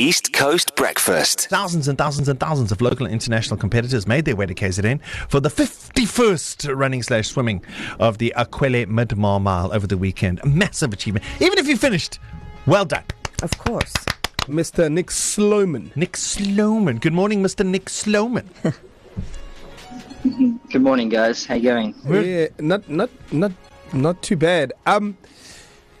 East Coast Breakfast. Thousands and thousands and thousands of local and international competitors made their way to KZN for the 51st running slash swimming of the aQuellé Midmar Mile over the weekend. A massive achievement. Even if you finished, well done. Of course. Mr. Nick Sloman. Nick Sloman. Good morning, Mr. Nick Sloman. Good morning, guys. How you going? Yeah, not not not not too bad. Um,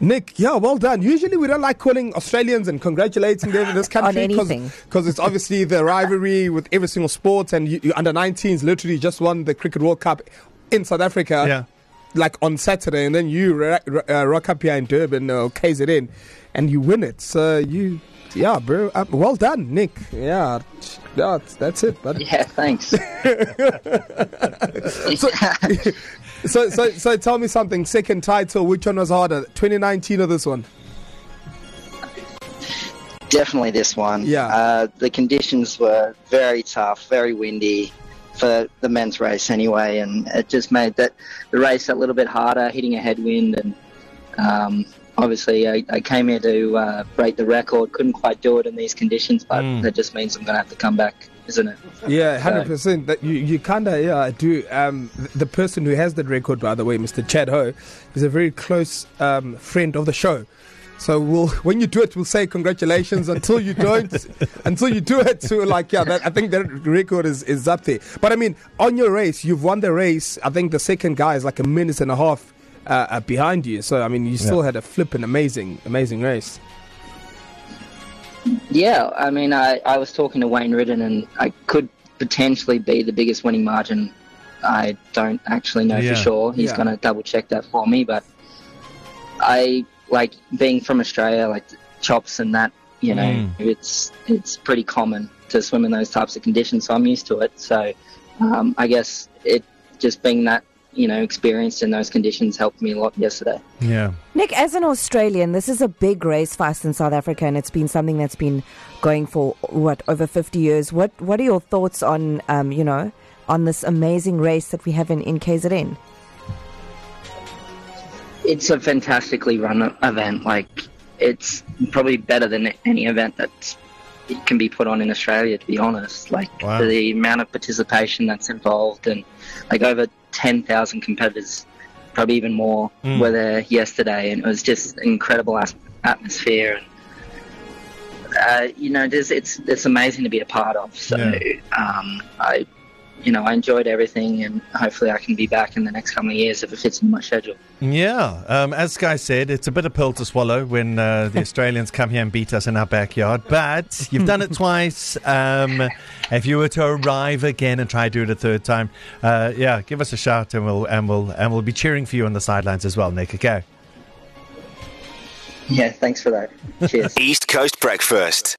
Nick, yeah, well done. Usually we don't like calling Australians and congratulating them in this country anything. because it's obviously the rivalry with every single sport, and you, you under 19s literally just won the Cricket World Cup in South Africa. Yeah. Like on Saturday, and then you ro- ro- uh, rock up here in Durban or KZN, and you win it. So you, yeah, bro, uh, well done, Nick. Yeah, yeah, that's it, buddy. Yeah, thanks. So, so, so so tell me something. Second title, which one was harder, 2019 or this one? Definitely this one. Yeah. Uh, the conditions were very tough, very windy for the men's race anyway, and it just made that the race a little bit harder, hitting a headwind, and um, obviously I, I came here to uh, break the record. Couldn't quite do it in these conditions, but Mm. that just means I'm going to have to come back, isn't it? Yeah, hundred percent. That you, you kind of yeah do. Um, the person who has that record, by the way, Mr. Chad Ho, is a very close um, friend of the show. So we'll when you do it, we'll say congratulations. Until you don't, until you do it, so like yeah, that, I think that record is is up there. But I mean, on your race, you've won the race. I think the second guy is like a minute and a half uh, uh, behind you. So I mean, you still had a flipping amazing, amazing race. Yeah, I mean, I, I was talking to Wayne Riddin, and I could potentially be the biggest winning margin. I don't actually know Yeah. for sure. He's Yeah. going to double check that for me, but I like being from Australia, like chops and that. You know, Mm. it's it's pretty common to swim in those types of conditions, so I'm used to it. So um, I guess it just being that you know experienced in those conditions helped me a lot yesterday. Yeah. Nick, as an Australian, this is a big race for us in South Africa, and it's been something that's been going for what over fifty years. What What are your thoughts on, um, you know, on this amazing race that we have in in KZN? it's a fantastically run event. Like it's probably better than any event that it can be put on in Australia. To be honest, like Wow. the amount of participation that's involved, and like over ten thousand competitors, probably even more, Mm. were there yesterday, and it was just incredible atmosphere. And uh, you know, it's it's amazing to be a part of. So Yeah. um, I. You know, I enjoyed everything, and hopefully, I can be back in the next couple of years if it fits in my schedule. Yeah, um, as Sky said, it's a bit of pill to swallow when uh, the Australians come here and beat us in our backyard. But you've done it twice. Um, if you were to arrive again and try to do it a third time, uh, yeah, give us a shout and we'll and we'll and we'll be cheering for you on the sidelines as well, Nick. Okay. Yeah, thanks for that. Cheers. East Coast Breakfast.